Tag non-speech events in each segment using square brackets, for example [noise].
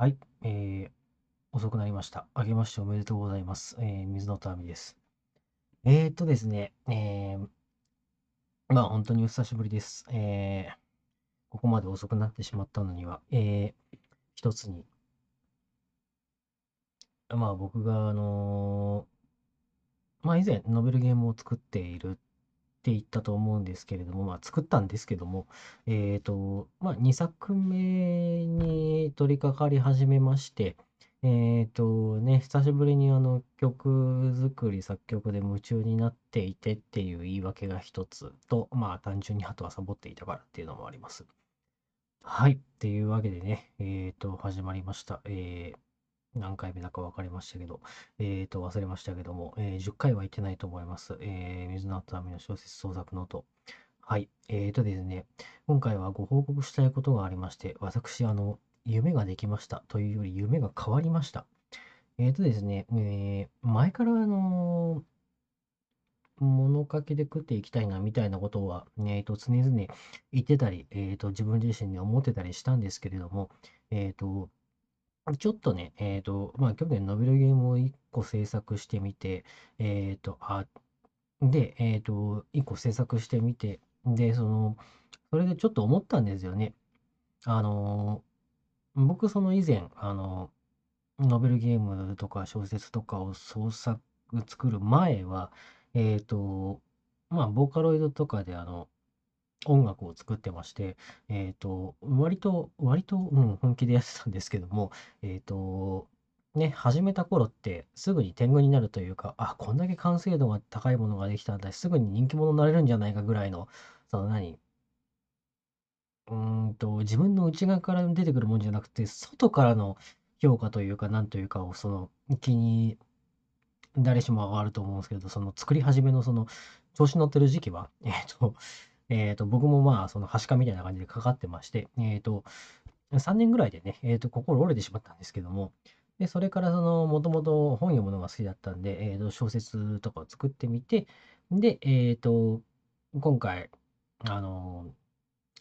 はい、えー、遅くなりました。あけましておめでとうございます。えー、水野たみです。えーっとですね、えー、まあ本当にお久しぶりです。えー、ここまで遅くなってしまったのには、えー、一つに、まあ僕があのーまあ以前ノベルゲームを作っているって言ったと思うんですけれども、まあ、作ったんですけども、えっと、まあ、2作目に取り掛かり始めまして、えっとね、久しぶりにあの曲作り、作曲で夢中になっていてっていう言い訳が一つと、まあ単純にあとはサボっていたからっていうのもあります。はい。っていうわけでね、えっと、始まりました。えー何回目だか分かりましたけど、えっ、ー、と、忘れましたけども、えー、10回は言ってないと思います。えー、水の後網の小説創作ノート。はい。えーとですね、今回はご報告したいことがありまして、私、あの、夢ができましたというより夢が変わりました。えーとですね、えー、前からあの物書きで食っていきたいなみたいなことは、えーと、常々言ってたり、えーと、自分自身で思ってたりしたんですけれども、えーと、ちょっとね、えっと、まあ、去年ノベルゲームを1個制作してみて、えっと、あ、で、えっと、1個制作してみて、で、その、それでちょっと思ったんですよね。あの、僕、その以前、あの、ノベルゲームとか小説とかを創作、作る前は、えっと、まあ、ボーカロイドとかで、あの、音楽を作ってまして、えっと、割と割と、うん、本気でやってたんですけども、えっと、ね、始めた頃ってすぐに天狗になるというか、あ、こんだけ完成度が高いものができたんだ、すぐに人気者になれるんじゃないかぐらいの、その何うんと、自分の内側から出てくるもんじゃなくて、外からの評価というか、なんというかを、その、気に誰しも上がると思うんですけど、その作り始めのその調子乗ってる時期は、えっと、えっと、僕もまあ、その、はしかみたいな感じでかかってまして、えっと、3年ぐらいでね、えっと、心折れてしまったんですけども、で、それからその、もともと本読むのが好きだったんで、えっと、小説とかを作ってみて、で、えっと、今回、あの、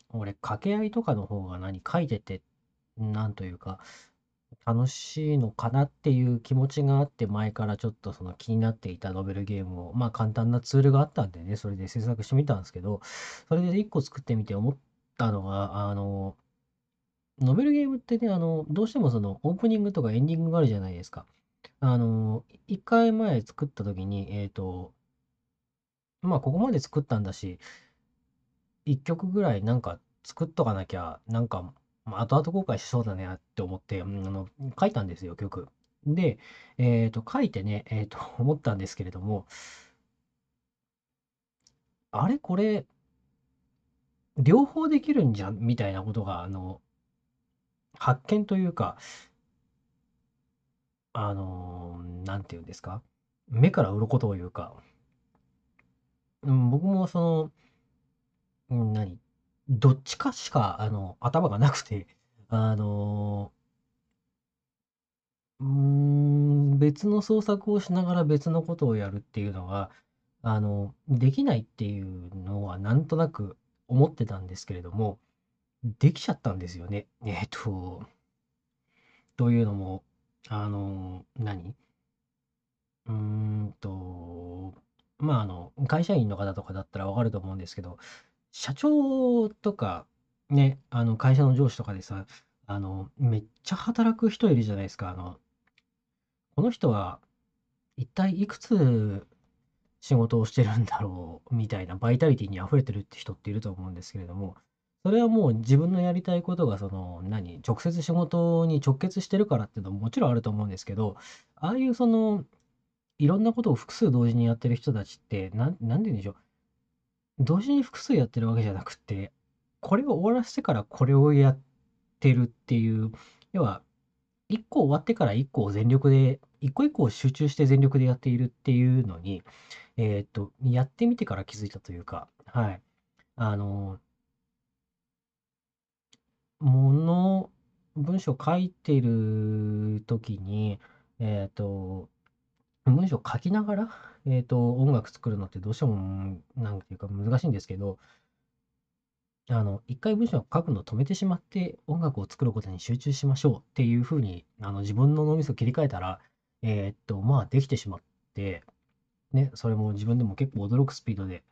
俺、掛け合いとかの方が何書いてて、なんというか、楽しいのかなっていう気持ちがあって、前からちょっとその気になっていたノベルゲームを、まあ簡単なツールがあったんでね、それで制作してみたんですけど、それで1個作ってみて思ったのが、あの、ノベルゲームってね、あの、どうしてもそのオープニングとかエンディングがあるじゃないですか。あの、1回前作った時に、えっと、まあここまで作ったんだし、1曲ぐらいなんか作っとかなきゃ、なんかまあ、後々後悔しそうだねって思って、うん、あの、書いたんですよ、曲。で、えっと、書いてね、えっと、思ったんですけれども、あれこれ、両方できるんじゃんみたいなことが、あの、発見というか、あの、なんていうんですか、目から鱗というか、うん、僕もその、何？どっちかしか、あの、頭がなくて、[laughs] あの、うーん、別の創作をしながら別のことをやるっていうのが、あの、できないっていうのはなんとなく思ってたんですけれども、できちゃったんですよね。えっと、というのも、あの、何？うーんと、まあ、あの、会社員の方とかだったらわかると思うんですけど、社長とか、ね、あの、会社の上司とかでさ、あの、めっちゃ働く人いるじゃないですか。あの、この人は一体いくつ仕事をしてるんだろうみたいなバイタリティに溢れてるって人っていると思うんですけれども、それはもう自分のやりたいことがその、何、直接仕事に直結してるからっていうのももちろんあると思うんですけど、ああいうその、いろんなことを複数同時にやってる人たちって、なん、なんて言うんでしょう。同時に複数やってるわけじゃなくて、これを終わらせてからこれをやってるっていう、要は、1個終わってから1個を全力で、1個1個を集中して全力でやっているっていうのに、えっと、やってみてから気づいたというか、はい。あの、もの、文章書いてる時に、えっと、文章書きながら、えっと、音楽作るのってどうしても、なんていうか難しいんですけど、あの、一回文章を書くのを止めてしまって、音楽を作ることに集中しましょうっていう風に、あの、自分の脳みそを切り替えたら、えーっと、まあ、できてしまって、ね、それも自分でも結構驚くスピードで、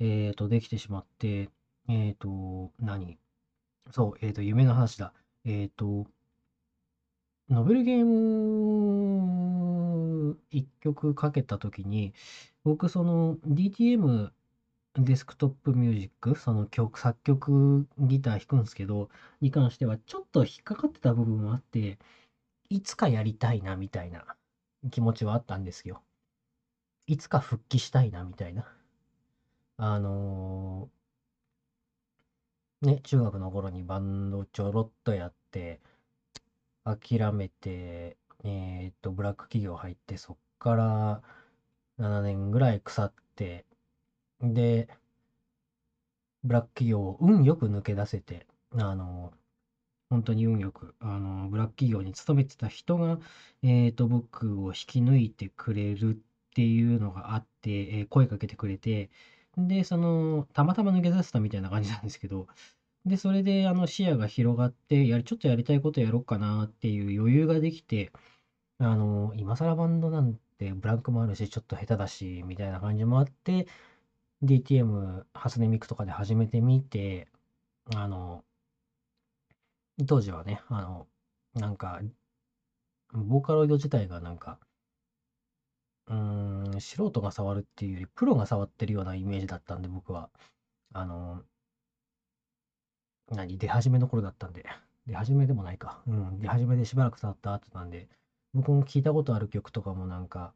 えーっと、できてしまって、えーっと、何？そう、えっと、夢の話だ。えっと、ノベルゲーム一曲かけたときに、僕その DTM デスクトップミュージック、その曲、作曲ギター弾くんですけど、に関してはちょっと引っかかってた部分もあって、いつかやりたいなみたいな気持ちはあったんですよ。いつか復帰したいなみたいな。あのー、ね、中学の頃にバンドちょろっとやって、諦めて、えーっと、ブラック企業入って、そっから7年ぐらい腐って、で、ブラック企業を運よく抜け出せて、あの、本当に運よく、あの、ブラック企業に勤めてた人が、えっと、僕を引き抜いてくれるっていうのがあって、えー声かけてくれて、で、その、たまたま抜け出せたみたいな感じなんですけど、で、それで、あの、視野が広がって、やり、ちょっとやりたいことやろうかなっていう余裕ができて、あの、今更バンドなんてブランクもあるし、ちょっと下手だし、みたいな感じもあって、DTM 初音ミクとかで始めてみて、あの、当時はね、あの、なんか、ボーカロイド自体がなんか、うーん、素人が触るっていうより、プロが触ってるようなイメージだったんで、僕は。あの、何、出始めの頃だったんで、出始めでもないか。うん、出始めでしばらく触った後なんで、僕も聞いたことある曲とかもなんか、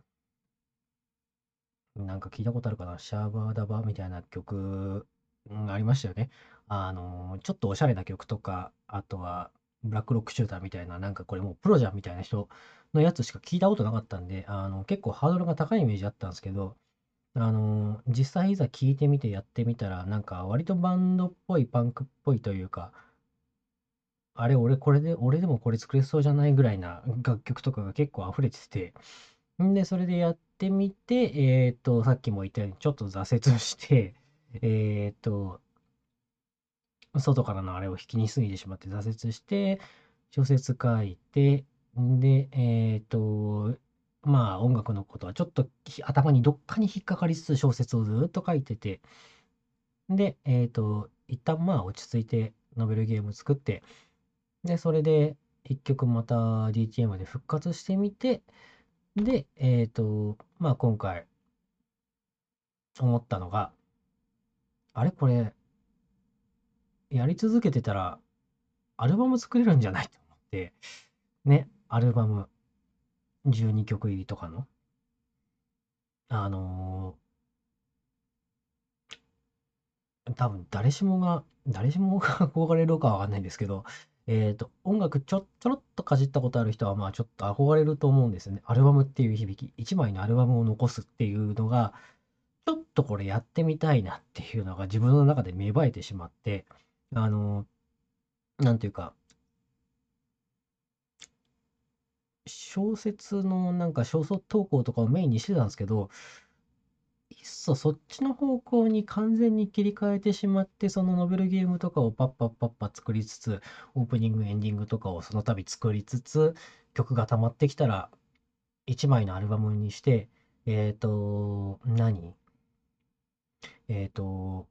なんか聞いたことあるかな？シャーバーダバみたいな曲、うん、ありましたよね。あの、ちょっとおしゃれな曲とか、あとは、ブラックロックシューターみたいな、なんかこれもうプロじゃんみたいな人のやつしか聞いたことなかったんで、あの、結構ハードルが高いイメージあったんですけど、あの、実際いざ聞いてみてやってみたら、なんか割とバンドっぽい、パンクっぽいというか、あれ、俺これで、俺でもこれ作れそうじゃないぐらいな楽曲とかが結構溢れてて、んで、それでやってみて、えっと、さっきも言ったように、ちょっと挫折して、えっと、外からのあれを引きに過ぎてしまって挫折して、小説書いて、んで、えっと、まあ音楽のことはちょっと頭にどっかに引っかかりつつ小説をずっと書いてて、で、えっと、一旦まあ落ち着いてノベルゲーム作って、で、それで一曲また DTM で復活してみて、で、えっと、まあ今回思ったのが、あれ？これ、やり続けてたら、アルバム作れるんじゃない？[laughs] と思って、ね、アルバム12曲入りとかの、あのー多分誰しもが、誰しもが [laughs] 憧れるかわかんないんですけど、えっと、音楽ちょ、ちょろっとかじったことある人は、まあちょっと憧れると思うんですよね。アルバムっていう響き。一枚のアルバムを残すっていうのが、ちょっとこれやってみたいなっていうのが自分の中で芽生えてしまって、あの、なんていうか、小説のなんか小説投稿とかをメインにしてたんですけど、いっそそっちの方向に完全に切り替えてしまって、そのノベルゲームとかをパッパッパッパ作りつつ、オープニング、エンディングとかをその度作りつつ、曲が溜まってきたら、1枚のアルバムにして、えっと、何？えっと、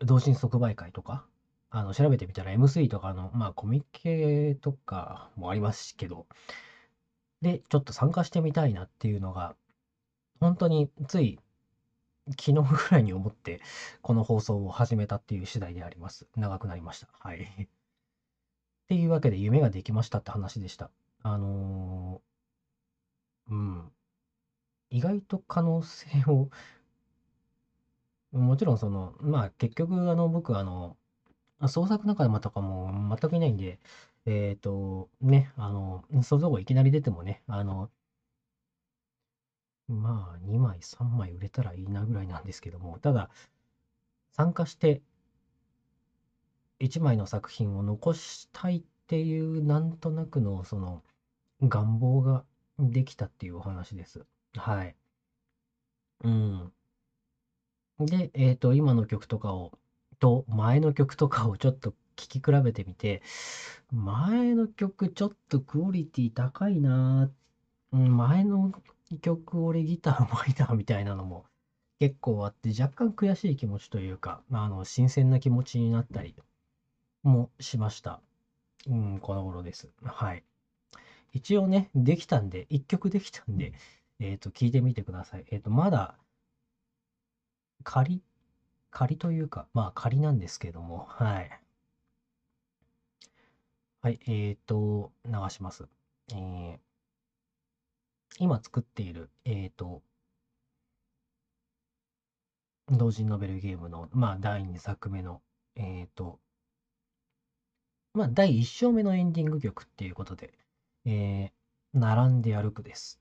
同人即売会とか、あの、調べてみたら M3 とかの、まあコミケとかもありますけど、で、ちょっと参加してみたいなっていうのが、本当につい昨日ぐらいに思って、この放送を始めたっていう次第であります。長くなりました。はい。っていうわけで夢ができましたって話でした。あのー、うん。意外と可能性を、もちろんその、まあ結局あの僕あの、創作仲間とかも全くいないんで、えっと、ね、あの、そこいきなり出てもね、あの、まあ、2枚、3枚売れたらいいなぐらいなんですけども、ただ、参加して1枚の作品を残したいっていうなんとなくのその願望ができたっていうお話です。はい。うん。で、えっと、今の曲とかをと前の曲とかをちょっと聴き比べてみて、前の曲ちょっとクオリティ高いな前の曲俺ギターうまいなみたいなのも結構あって、若干悔しい気持ちというか、あの、新鮮な気持ちになったりもしました。うん、この頃です。はい。一応ね、できたんで、一曲できたんで、えっ、ー、と、聞いてみてください。えっ、ー、と、まだ、仮、仮というか、まあ仮なんですけども、はい。はい、えっ、ー、と、流します。えー、今作っている、えっ、と、同人ノベルゲームの、まあ、第2作目の、えっ、と、まあ、第1章目のエンディング曲っていうことで、えー、並んで歩くです。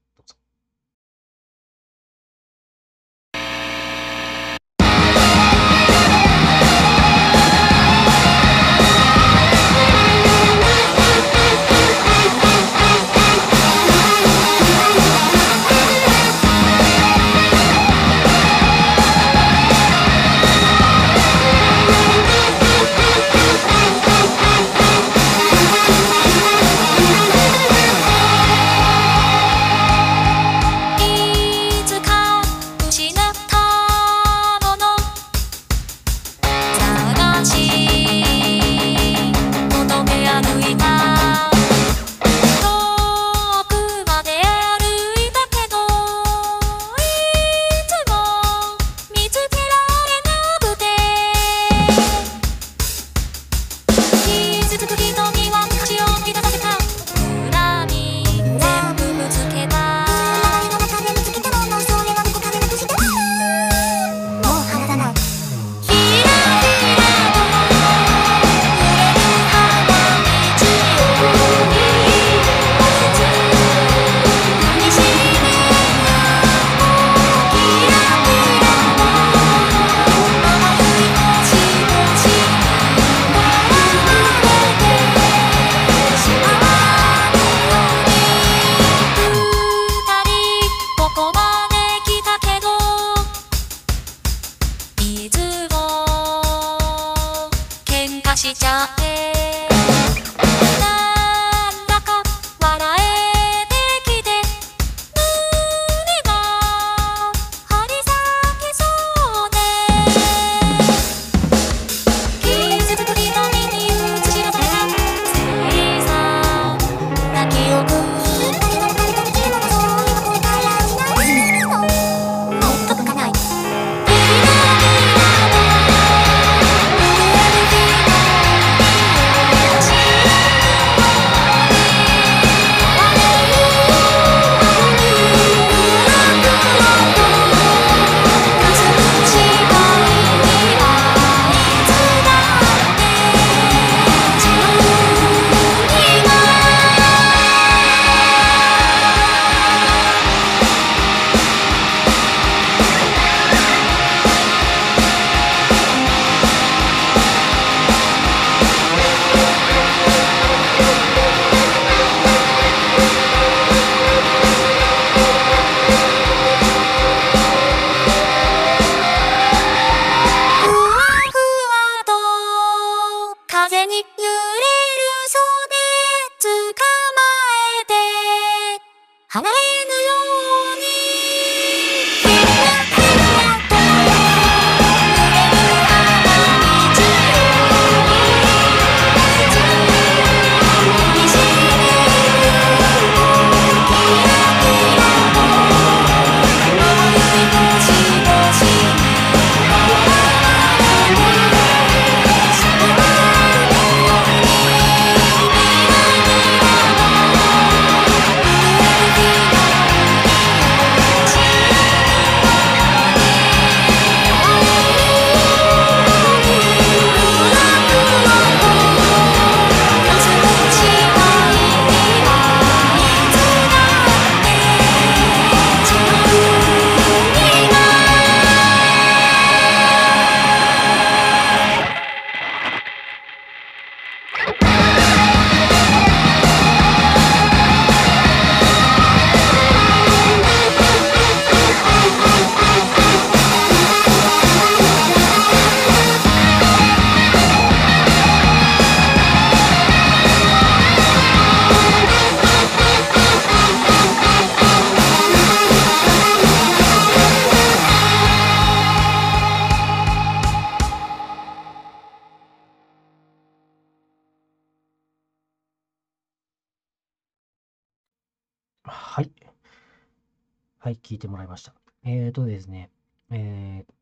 はい、聞いてもらいました。えーとですね、えー、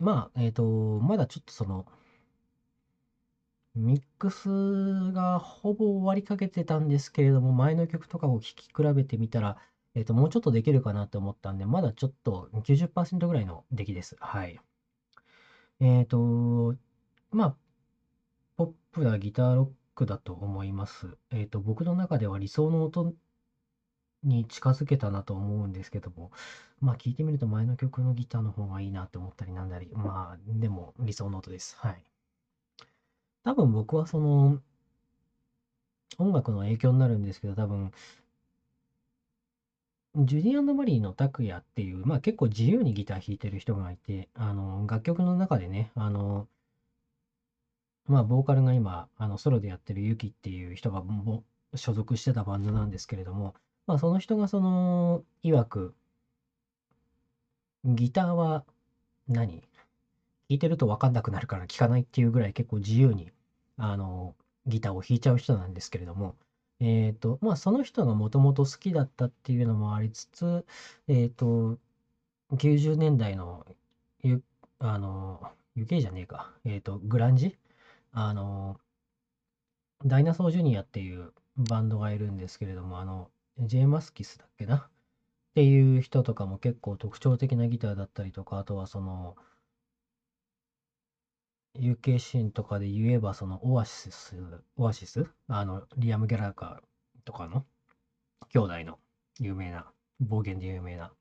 まあ、えーと、まだちょっとその、ミックスがほぼ終わりかけてたんですけれども、前の曲とかを聴き比べてみたら、えっ、と、もうちょっとできるかなと思ったんで、まだちょっと90%ぐらいの出来です。はい。えっ、と、まあ、ポップなギターロックだと思います。えっ、と、僕の中では理想の音に近づけたなと思うんですけども、まあ聞いてみると前の曲のギターの方がいいなって思ったりなんだり、まあでも理想の音です。はい。多分僕はその音楽の影響になるんですけど、多分、ジュディアンドマリーの拓也っていう、まあ結構自由にギター弾いてる人がいて、あの、楽曲の中でね、あの、まあボーカルが今、あの、ソロでやってるユキっていう人が所属してたバンドなんですけれども、まあその人がその、曰く、ギターは何？弾いてると分かんなくなるから聴かないっていうぐらい結構自由に、あの、ギターを弾いちゃう人なんですけれども、えっ、と、まあその人がもともと好きだったっていうのもありつつ、えっ、と、90年代の、ゆ、あの、UK じゃねえか、えっ、と、グランジ？あの、ダイナソージュニアっていうバンドがいるんですけれども、あの、ジェイ・マスキスだっけな？っていう人とかも結構特徴的なギターだったりとか、あとはその、UK シーンとかで言えば、そのオアシス、オアシス？あの、リアム・ギャラーカーとかの兄弟の有名な、暴言で有名な。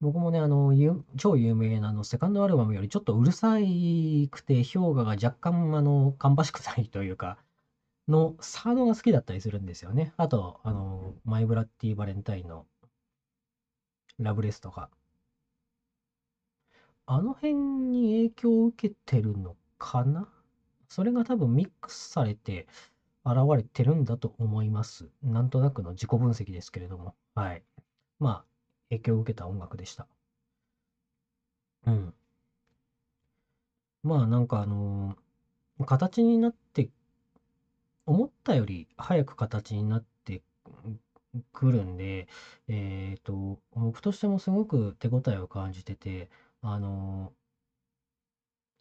僕もね、あの、超有名なあの、セカンドアルバムよりちょっとうるさいくて、評価が若干、あの、芳しくないというか、のサードが好きだったりするんですよね。あと、あの、マイブラッディ・バレンタインのラブレスとか。あの辺に影響を受けてるのかな？それが多分ミックスされて現れてるんだと思います。なんとなくの自己分析ですけれども。はい。まあ、影響を受けた音楽でした。うん。まあ、なんかあのー形になって思ったより早く形になってくるんで、えっと、僕としてもすごく手応えを感じてて、あの、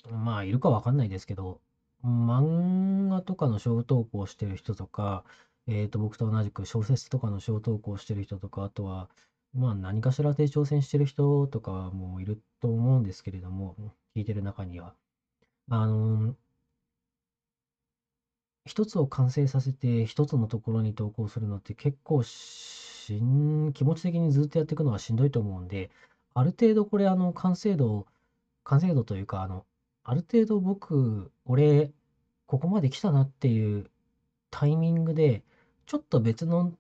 まあ、いるかわかんないですけど、漫画とかの小投稿してる人とか、えっと、僕と同じく小説とかの小投稿してる人とか、あとは、まあ、何かしらで挑戦してる人とかもいると思うんですけれども、聞いてる中には。あの、一つを完成させて一つのところに投稿するのって結構しん、気持ち的にずっとやっていくのはしんどいと思うんで、ある程度これあの完成度、完成度というか、あの、ある程度僕、俺、ここまで来たなっていうタイミングで、ちょっと別の、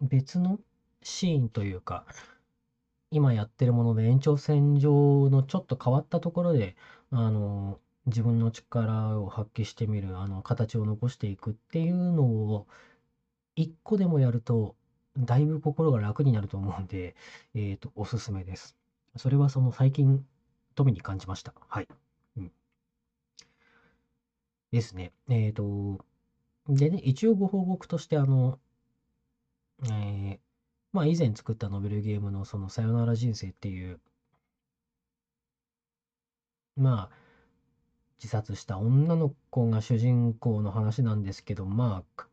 別のシーンというか、今やってるもので延長線上のちょっと変わったところで、あの、自分の力を発揮してみる、あの、形を残していくっていうのを、一個でもやると、だいぶ心が楽になると思うんで、[laughs] えっ、と、おすすめです。それはその最近、富に感じました。はい。うん。ですね。えっ、と、でね、一応ご報告として、あの、えー、まあ以前作ったノベルゲームのそのさよなら人生っていう、まあ、自殺した女の子が主人公の話なんですけど、まあ、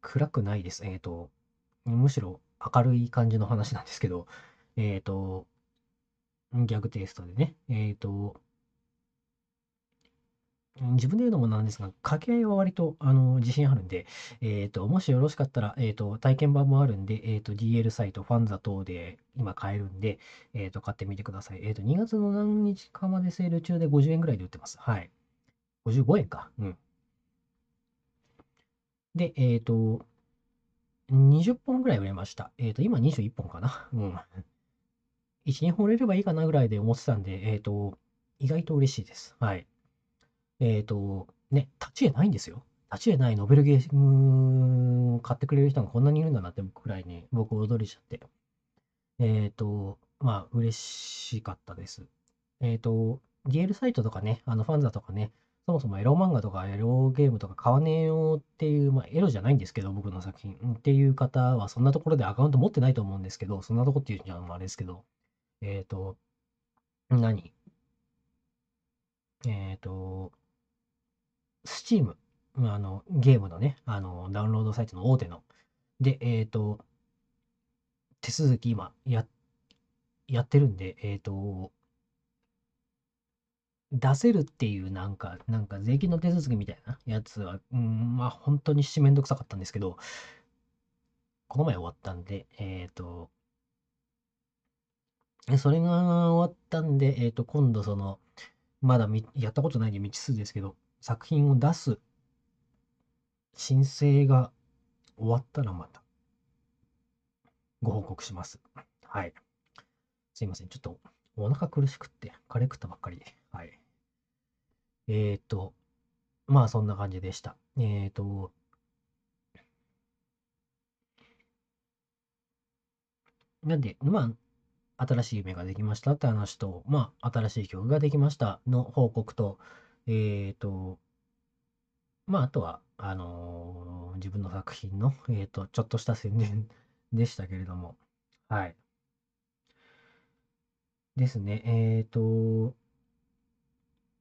暗くないです。えっ、ー、と、むしろ明るい感じの話なんですけど、えっ、ー、と、ギャグテイストでね、えっ、ー、と、自分で言うのもなんですが、掛け合いは割とあの自信あるんで、えっ、と、もしよろしかったら、えっ、と、体験版もあるんで、えっ、と、DL サイト、ファンザ等で今買えるんで、えっ、と、買ってみてください。えっ、と、2月の何日かまでセール中で50円ぐらいで売ってます。はい。55円か。うん。で、えっ、と、20本ぐらい売れました。えっ、と、今21本かな。うん。1、2本売れればいいかなぐらいで思ってたんで、えっ、と、意外と嬉しいです。はい。えっ、と、ね、立ち絵ないんですよ。立ち絵ないノベルゲームを買ってくれる人がこんなにいるんだなってくらいに僕驚いちゃって。えっ、と、まあ、嬉しかったです。えっ、と、DL サイトとかね、あの、ファンザとかね、そもそもエロ漫画とかエロゲームとか買わねえよっていう、まあ、エロじゃないんですけど、僕の作品っていう方は、そんなところでアカウント持ってないと思うんですけど、そんなとこっていうじゃあれですけど、えっ、ー、と、何？えっ、ー、と、スチーム、あの、ゲームのね、あの、ダウンロードサイトの大手の。で、えっ、ー、と、手続き今や、やってるんで、えっ、と、出せるっていうなんか、なんか税金の手続きみたいなやつは、うん、まあ本当にしめんどくさかったんですけど、この前終わったんで、えっ、ー、と、それが終わったんで、えっ、ー、と、今度その、まだやったことないんで未知数ですけど、作品を出す申請が終わったらまたご報告します。はい。すいません。ちょっとお腹苦しくって、カレー食ったばっかりで。はい。えっ、ー、と、まあそんな感じでした。えっ、ー、と、なんで、まあ、新しい夢ができましたって話と、まあ、新しい曲ができましたの報告と、えっ、ー、と、まあ、あとは、あのー、自分の作品の、えっ、と、ちょっとした宣伝でしたけれども、はい。ですね。えっ、と、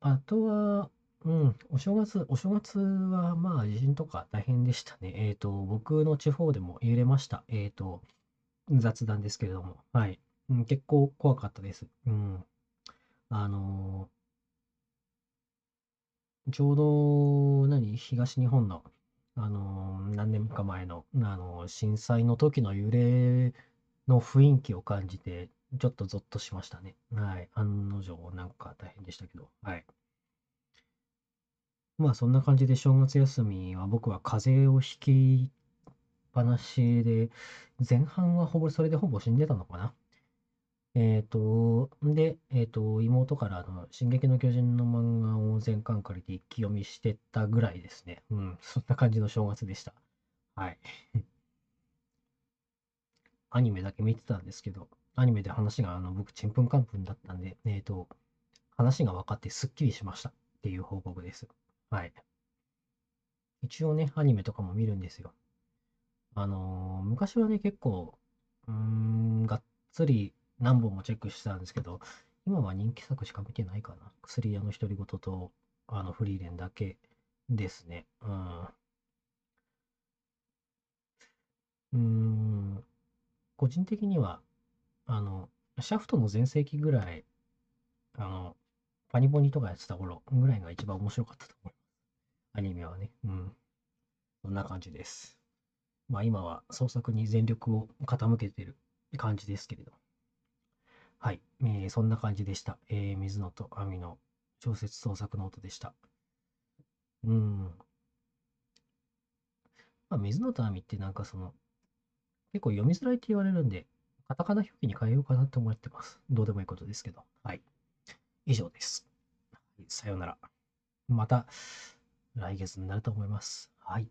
あとは、うん、お正月、お正月はまあ地震とか大変でしたね。えっ、と、僕の地方でも揺れました。えっ、と、雑談ですけれども、はい。うん、結構怖かったです。うん。あのちょうど、何、東日本の、あのー何年か前の、あのー震災の時の揺れの雰囲気を感じて、ちょっとゾッとしましたね。はい。案の定、なんか大変でしたけど。はい。まあ、そんな感じで正月休みは僕は風邪をひきっぱなしで、前半はほぼ、それでほぼ死んでたのかな。えっ、ー、と、で、えっ、と、妹からあの、進撃の巨人の漫画を全巻借りて一気読みしてたぐらいですね。うん、そんな感じの正月でした。はい。[laughs] アニメだけ見てたんですけど、アニメで話が、あの、僕、ちんぷんかんぷんだったんで、えっ、と、話が分かってすっきりしましたっていう報告です。はい。一応ね、アニメとかも見るんですよ。あのー、昔はね、結構、うーん、がっつり何本もチェックしてたんですけど、今は人気作しか見てないかな。薬屋の独り言と、あの、フリーレンだけですね。うん。うん、個人的には、あの、シャフトの全盛期ぐらい、あの、パニポニとかやってた頃ぐらいが一番面白かったと思います。アニメはね。うん。そんな感じです。まあ今は創作に全力を傾けてる感じですけれど。はい。えー、そんな感じでした。えー、水野と亜美の小説創作ノートでした。うん。まあ、水野と亜美ってなんかその、結構読みづらいって言われるんで、カタカナ表記に変えようかなと思ってます。どうでもいいことですけど。はい。以上です。さようなら。また来月になると思います。はい。